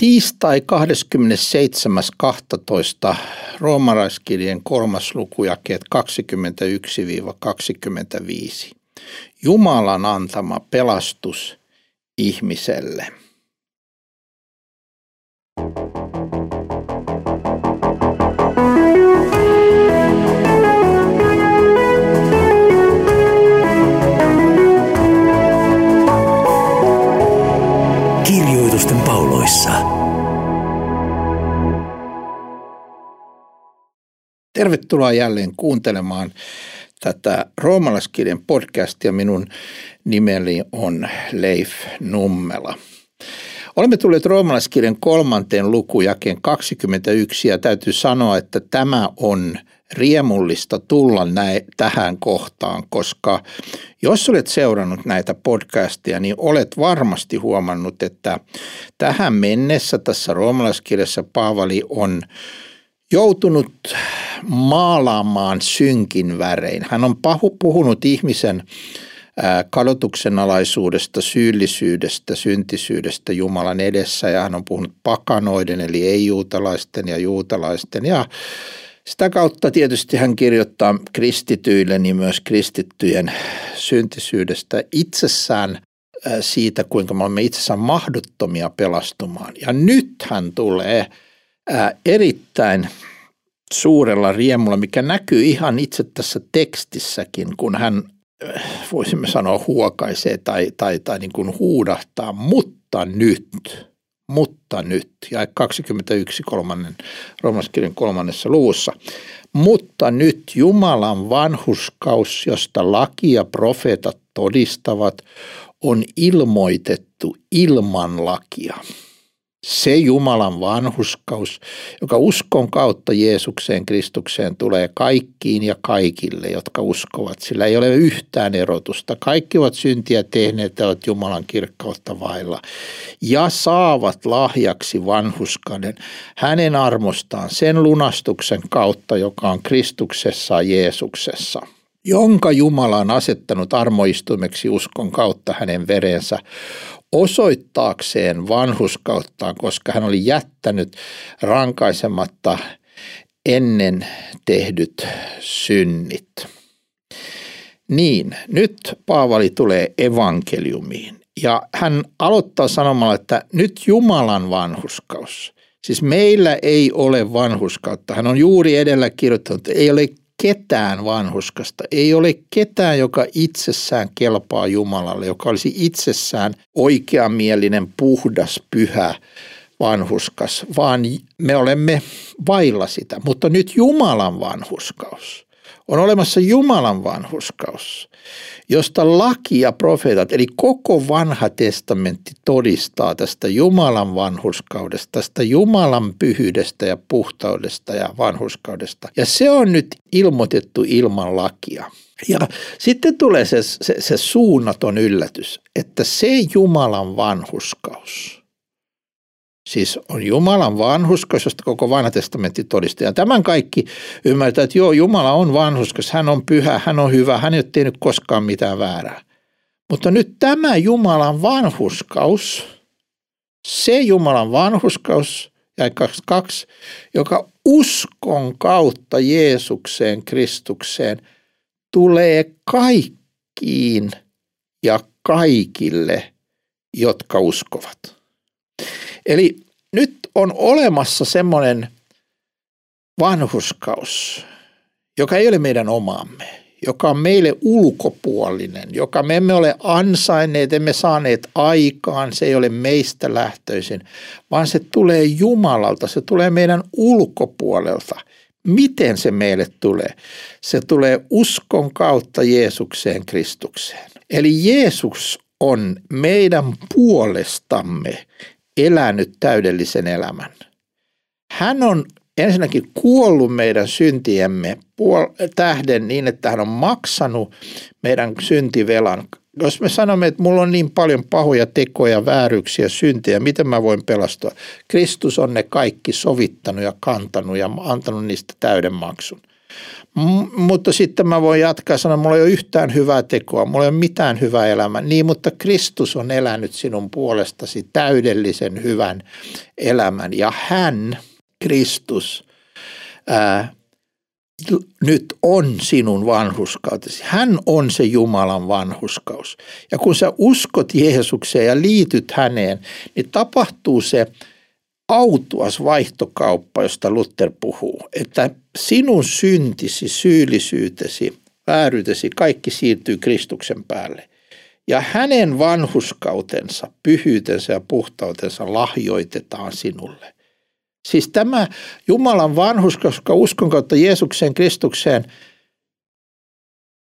Tiistai 27.12. Roomaraiskirjeen kolmas luku jakeet 21-25. Jumalan antama pelastus ihmiselle. Kirjoitusten pauloissa. Tervetuloa jälleen kuuntelemaan tätä roomalaiskirjan podcastia. Minun nimeni on Leif Nummela. Olemme tulleet roomalaiskirjan kolmanteen lukujakeen 21 ja täytyy sanoa, että tämä on riemullista tulla näin, tähän kohtaan, koska jos olet seurannut näitä podcasteja, niin olet varmasti huomannut, että tähän mennessä tässä roomalaiskirjassa Paavali on joutunut maalaamaan synkin värein. Hän on puhunut ihmisen kadotuksen alaisuudesta, syyllisyydestä, syntisyydestä Jumalan edessä ja hän on puhunut pakanoiden eli ei-juutalaisten ja juutalaisten ja sitä kautta tietysti hän kirjoittaa kristityille niin myös kristittyjen syntisyydestä itsessään siitä, kuinka me olemme itsessään mahdottomia pelastumaan. Ja nyt hän tulee erittäin suurella riemulla, mikä näkyy ihan itse tässä tekstissäkin, kun hän voisimme sanoa huokaisee tai, tai, tai niin kuin huudahtaa, mutta nyt – mutta nyt, ja 21 kolmannen, romaskirjan kolmannessa luvussa. Mutta nyt Jumalan vanhuskaus, josta laki ja profeetat todistavat, on ilmoitettu ilman lakia se Jumalan vanhuskaus, joka uskon kautta Jeesukseen Kristukseen tulee kaikkiin ja kaikille, jotka uskovat. Sillä ei ole yhtään erotusta. Kaikki ovat syntiä tehneet ja ovat Jumalan kirkkautta vailla. Ja saavat lahjaksi vanhuskauden hänen armostaan sen lunastuksen kautta, joka on Kristuksessa Jeesuksessa jonka Jumala on asettanut armoistuimeksi uskon kautta hänen verensä, osoittaakseen vanhuskauttaan, koska hän oli jättänyt rankaisematta ennen tehdyt synnit. Niin, nyt Paavali tulee evankeliumiin ja hän aloittaa sanomalla, että nyt Jumalan vanhuskaus. Siis meillä ei ole vanhuskautta. Hän on juuri edellä kirjoittanut, että ei ole ketään vanhuskasta, ei ole ketään, joka itsessään kelpaa Jumalalle, joka olisi itsessään oikeamielinen, puhdas, pyhä vanhuskas, vaan me olemme vailla sitä. Mutta nyt Jumalan vanhuskaus on olemassa Jumalan vanhuskaus, josta laki ja profeetat, eli koko vanha testamentti todistaa tästä Jumalan vanhuskaudesta, tästä Jumalan pyhyydestä ja puhtaudesta ja vanhuskaudesta. Ja se on nyt ilmoitettu ilman lakia. Ja sitten tulee se, se, se suunnaton yllätys, että se Jumalan vanhuskaus – Siis on Jumalan vanhuskas, josta koko vanha testamentti todistaa. Ja tämän kaikki ymmärtää, että joo, Jumala on vanhuskas, hän on pyhä, hän on hyvä, hän ei ole tehnyt koskaan mitään väärää. Mutta nyt tämä Jumalan vanhuskaus, se Jumalan vanhuskaus, ja 22, joka uskon kautta Jeesukseen, Kristukseen, tulee kaikkiin ja kaikille, jotka uskovat. Eli nyt on olemassa semmoinen vanhuskaus, joka ei ole meidän omamme, joka on meille ulkopuolinen, joka me emme ole ansainneet, emme saaneet aikaan, se ei ole meistä lähtöisin, vaan se tulee Jumalalta, se tulee meidän ulkopuolelta. Miten se meille tulee? Se tulee uskon kautta Jeesukseen Kristukseen. Eli Jeesus on meidän puolestamme elänyt täydellisen elämän. Hän on ensinnäkin kuollut meidän syntiemme puol- tähden niin, että hän on maksanut meidän syntivelan. Jos me sanomme, että mulla on niin paljon pahoja tekoja, vääryyksiä, syntejä, miten mä voin pelastua? Kristus on ne kaikki sovittanut ja kantanut ja antanut niistä täyden maksun. M- mutta sitten mä voin jatkaa sanoa, mulla ei ole yhtään hyvää tekoa, mulla ei ole mitään hyvää elämää. Niin, mutta Kristus on elänyt sinun puolestasi täydellisen hyvän elämän. Ja hän, Kristus, ää, nyt on sinun vanhuskautesi. Hän on se Jumalan vanhuskaus. Ja kun sä uskot Jeesukseen ja liityt häneen, niin tapahtuu se autuas vaihtokauppa, josta Luther puhuu. Että sinun syntisi, syyllisyytesi, vääryytesi, kaikki siirtyy Kristuksen päälle. Ja hänen vanhuskautensa, pyhyytensä ja puhtautensa lahjoitetaan sinulle. Siis tämä Jumalan vanhus, koska uskon kautta Jeesukseen, Kristukseen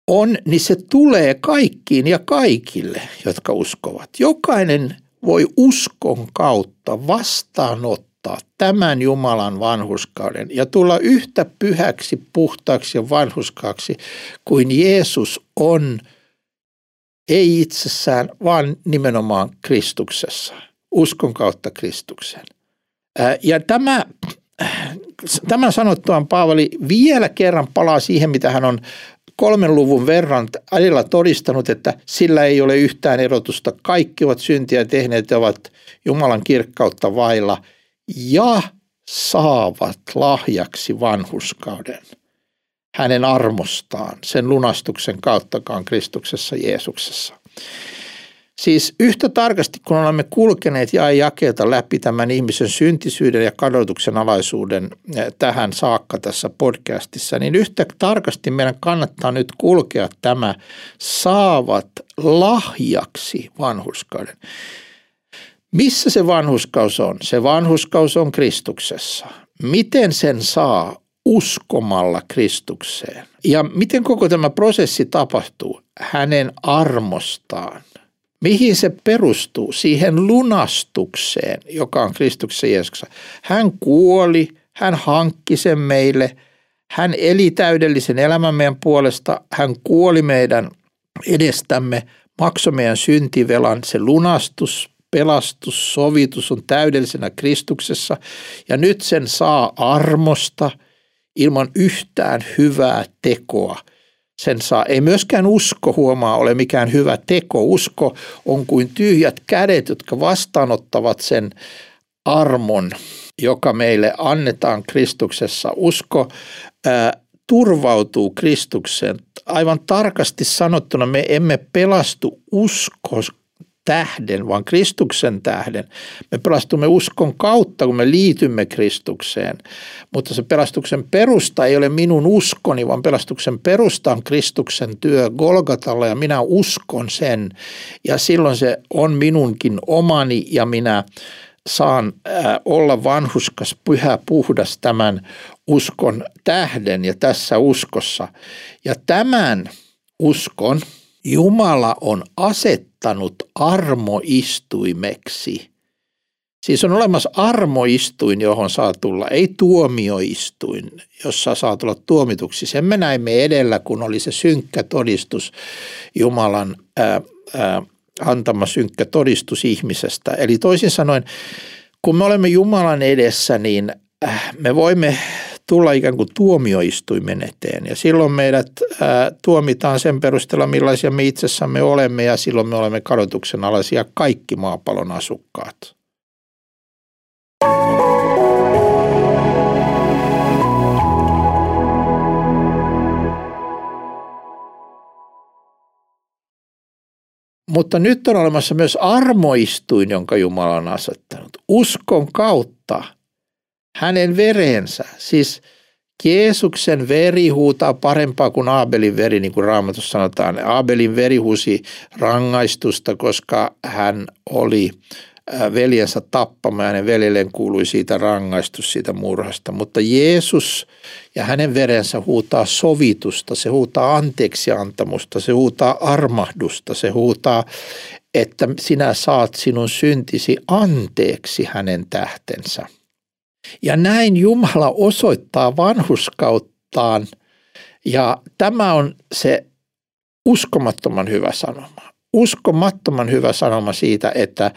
on, niin se tulee kaikkiin ja kaikille, jotka uskovat. Jokainen voi uskon kautta vastaanottaa tämän Jumalan vanhuskauden ja tulla yhtä pyhäksi, puhtaaksi ja vanhuskaaksi kuin Jeesus on, ei itsessään, vaan nimenomaan Kristuksessa, uskon kautta Kristukseen. Ja tämä, tämän sanottuaan Paavali vielä kerran palaa siihen, mitä hän on kolmen luvun verran ajalla todistanut, että sillä ei ole yhtään erotusta. Kaikki ovat syntiä tehneet ja ovat Jumalan kirkkautta vailla ja saavat lahjaksi vanhuskauden hänen armostaan, sen lunastuksen kauttakaan Kristuksessa Jeesuksessa. Siis yhtä tarkasti, kun olemme kulkeneet ja jakeelta läpi tämän ihmisen syntisyyden ja kadotuksen alaisuuden eh, tähän saakka tässä podcastissa, niin yhtä tarkasti meidän kannattaa nyt kulkea tämä saavat lahjaksi vanhuskauden. Missä se vanhuskaus on? Se vanhuskaus on Kristuksessa. Miten sen saa? Uskomalla Kristukseen. Ja miten koko tämä prosessi tapahtuu? Hänen armostaan. Mihin se perustuu? Siihen lunastukseen, joka on Kristuksessa Jeesuksessa. Hän kuoli, hän hankki sen meille, hän eli täydellisen elämän meidän puolesta, hän kuoli meidän edestämme, maksoi meidän syntivelan, se lunastus, pelastus, sovitus on täydellisenä Kristuksessa ja nyt sen saa armosta ilman yhtään hyvää tekoa – sen saa. Ei myöskään usko huomaa ole mikään hyvä teko. Usko on kuin tyhjät kädet, jotka vastaanottavat sen armon, joka meille annetaan Kristuksessa. Usko ää, turvautuu Kristukseen. Aivan tarkasti sanottuna me emme pelastu usko, tähden, vaan Kristuksen tähden. Me pelastumme uskon kautta, kun me liitymme Kristukseen. Mutta se pelastuksen perusta ei ole minun uskoni, vaan pelastuksen perusta on Kristuksen työ Golgatalla ja minä uskon sen. Ja silloin se on minunkin omani ja minä saan olla vanhuskas, pyhä, puhdas tämän uskon tähden ja tässä uskossa. Ja tämän uskon Jumala on asettanut armoistuimeksi. Siis on olemassa armoistuin, johon saa tulla, ei tuomioistuin, jossa saa tulla tuomituksi. Sen me näimme edellä, kun oli se synkkä todistus, Jumalan ää, ää, antama synkkä todistus ihmisestä. Eli toisin sanoen, kun me olemme Jumalan edessä, niin äh, me voimme tulla ikään kuin tuomioistuimen eteen. Ja silloin meidät ää, tuomitaan sen perusteella, millaisia me itsessämme olemme ja silloin me olemme kadotuksen alaisia kaikki maapallon asukkaat. Mutta nyt on olemassa myös armoistuin, jonka Jumala on asettanut. Uskon kautta – hänen verensä. Siis Jeesuksen veri huutaa parempaa kuin Aabelin veri, niin kuin Raamatussa sanotaan. Aabelin veri huusi rangaistusta, koska hän oli veljensä tappama ja hänen veljelleen kuului siitä rangaistus siitä murhasta. Mutta Jeesus ja hänen verensä huutaa sovitusta, se huutaa anteeksiantamusta, se huutaa armahdusta, se huutaa, että sinä saat sinun syntisi anteeksi hänen tähtensä. Ja näin Jumala osoittaa vanhuskauttaan ja tämä on se uskomattoman hyvä sanoma. Uskomattoman hyvä sanoma siitä, että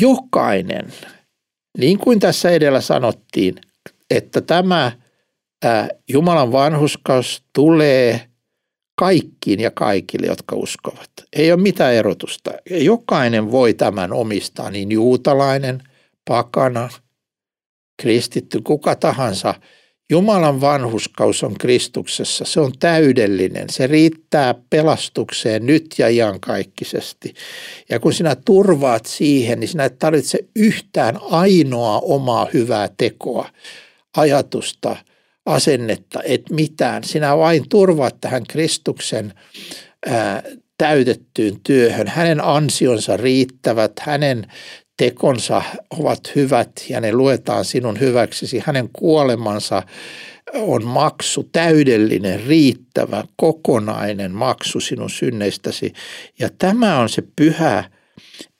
jokainen, niin kuin tässä edellä sanottiin, että tämä Jumalan vanhuskaus tulee kaikkiin ja kaikille, jotka uskovat. Ei ole mitään erotusta. Jokainen voi tämän omistaa, niin juutalainen, pakana, kristitty, kuka tahansa – Jumalan vanhuskaus on Kristuksessa, se on täydellinen, se riittää pelastukseen nyt ja iankaikkisesti. Ja kun sinä turvaat siihen, niin sinä et tarvitse yhtään ainoa omaa hyvää tekoa, ajatusta, asennetta, et mitään. Sinä vain turvaat tähän Kristuksen ää, täytettyyn työhön. Hänen ansionsa riittävät, hänen tekonsa ovat hyvät ja ne luetaan sinun hyväksesi. Hänen kuolemansa on maksu, täydellinen, riittävä, kokonainen maksu sinun synneistäsi. Ja tämä on se pyhä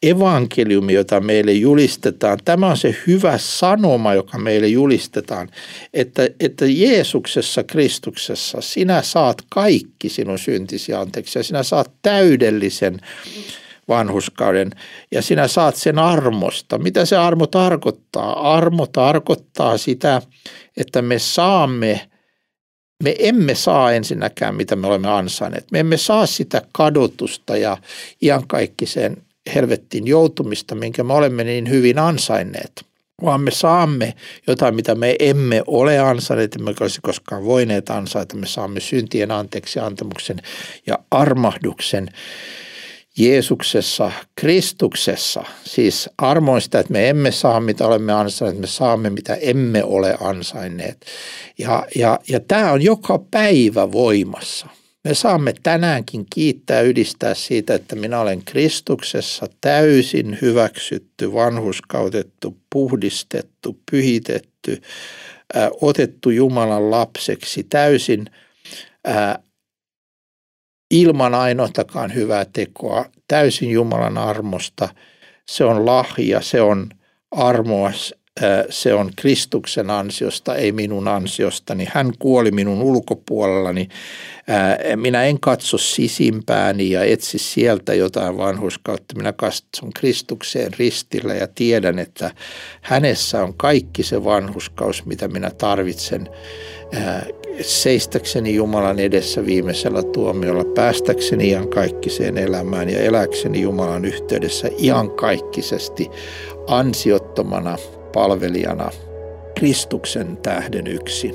evankeliumi, jota meille julistetaan. Tämä on se hyvä sanoma, joka meille julistetaan, että, että Jeesuksessa, Kristuksessa sinä saat kaikki sinun syntisi anteeksi ja sinä saat täydellisen vanhuskauden ja sinä saat sen armosta. Mitä se armo tarkoittaa? Armo tarkoittaa sitä, että me saamme, me emme saa ensinnäkään mitä me olemme ansainneet. Me emme saa sitä kadotusta ja iankaikkiseen helvettiin joutumista, minkä me olemme niin hyvin ansainneet vaan me saamme jotain, mitä me emme ole ansainneet, emme olisi koskaan voineet ansaita. Me saamme syntien anteeksi antamuksen ja armahduksen Jeesuksessa, Kristuksessa, siis armoista, että me emme saa mitä olemme ansainneet, me saamme mitä emme ole ansainneet. Ja, ja, ja tämä on joka päivä voimassa. Me saamme tänäänkin kiittää ylistää siitä, että minä olen Kristuksessa täysin hyväksytty, vanhuskautettu, puhdistettu, pyhitetty, ää, otettu Jumalan lapseksi, täysin ää, ilman ainoatakaan hyvää tekoa, täysin Jumalan armosta. Se on lahja, se on armoa, se on Kristuksen ansiosta, ei minun ansiostani. Hän kuoli minun ulkopuolellani. Minä en katso sisimpääni ja etsi sieltä jotain vanhuskautta. Minä katson Kristukseen ristillä ja tiedän, että hänessä on kaikki se vanhuskaus, mitä minä tarvitsen seistäkseni Jumalan edessä viimeisellä tuomiolla, päästäkseni iankaikkiseen elämään ja eläkseni Jumalan yhteydessä iankaikkisesti ansiottomana palvelijana Kristuksen tähden yksin.